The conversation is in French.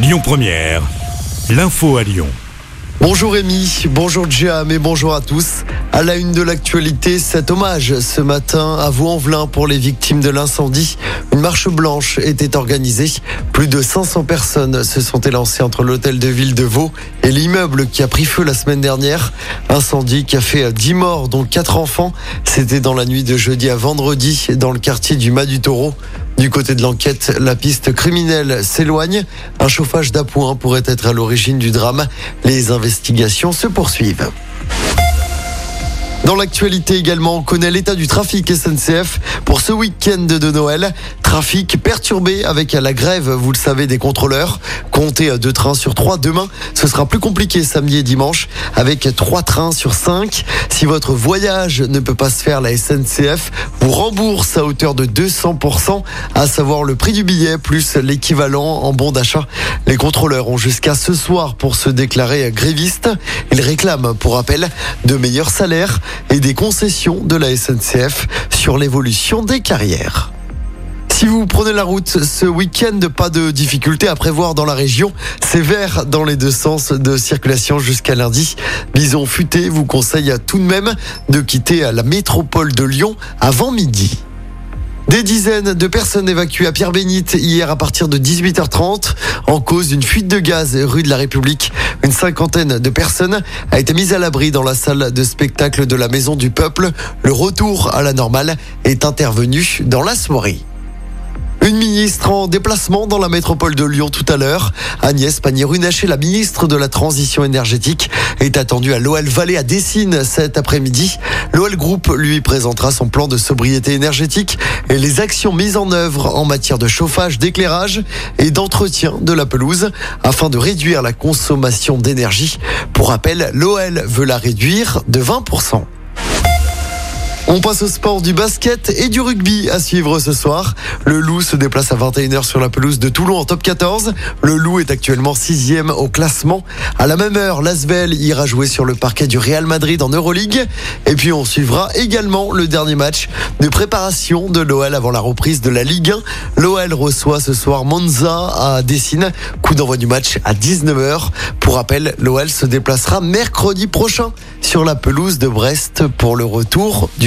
Lyon Première, l'info à Lyon. Bonjour Rémi, bonjour Jam et bonjour à tous. À la une de l'actualité, cet hommage ce matin à Vaux-en-Velin pour les victimes de l'incendie. Une marche blanche était organisée. Plus de 500 personnes se sont élancées entre l'hôtel de ville de Vaux et l'immeuble qui a pris feu la semaine dernière. Incendie qui a fait 10 morts, dont 4 enfants. C'était dans la nuit de jeudi à vendredi dans le quartier du Mas du Taureau. Du côté de l'enquête, la piste criminelle s'éloigne. Un chauffage d'appoint pourrait être à l'origine du drame. Les investigations se poursuivent. Dans l'actualité également, on connaît l'état du trafic SNCF pour ce week-end de Noël. Trafic perturbé avec la grève, vous le savez, des contrôleurs. Comptez deux trains sur trois demain. Ce sera plus compliqué samedi et dimanche avec trois trains sur cinq. Si votre voyage ne peut pas se faire, la SNCF vous rembourse à hauteur de 200%, à savoir le prix du billet plus l'équivalent en bon d'achat. Les contrôleurs ont jusqu'à ce soir pour se déclarer grévistes. Ils réclament, pour rappel, de meilleurs salaires et des concessions de la SNCF sur l'évolution des carrières. Si vous prenez la route ce week-end, pas de difficulté à prévoir dans la région. C'est vert dans les deux sens de circulation jusqu'à lundi. Bison futé vous conseille tout de même de quitter la métropole de Lyon avant midi. Des dizaines de personnes évacuées à Pierre-Bénite hier à partir de 18h30 en cause d'une fuite de gaz rue de la République. Une cinquantaine de personnes a été mise à l'abri dans la salle de spectacle de la Maison du Peuple. Le retour à la normale est intervenu dans la soirée. Une ministre en déplacement dans la métropole de Lyon tout à l'heure. Agnès Pannier-Runacher, la ministre de la Transition énergétique, est attendue à l'OL Vallée à Dessine cet après-midi. L'OL Group lui présentera son plan de sobriété énergétique et les actions mises en œuvre en matière de chauffage, d'éclairage et d'entretien de la pelouse afin de réduire la consommation d'énergie. Pour rappel, l'OL veut la réduire de 20%. On passe au sport du basket et du rugby à suivre ce soir. Le Loup se déplace à 21h sur la pelouse de Toulon en top 14. Le Loup est actuellement sixième au classement. À la même heure, l'Asvel ira jouer sur le parquet du Real Madrid en Euroleague. Et puis on suivra également le dernier match de préparation de l'OL avant la reprise de la Ligue 1. L'OL reçoit ce soir Monza à Dessine. Coup d'envoi du match à 19h. Pour rappel, l'OL se déplacera mercredi prochain sur la pelouse de Brest pour le retour du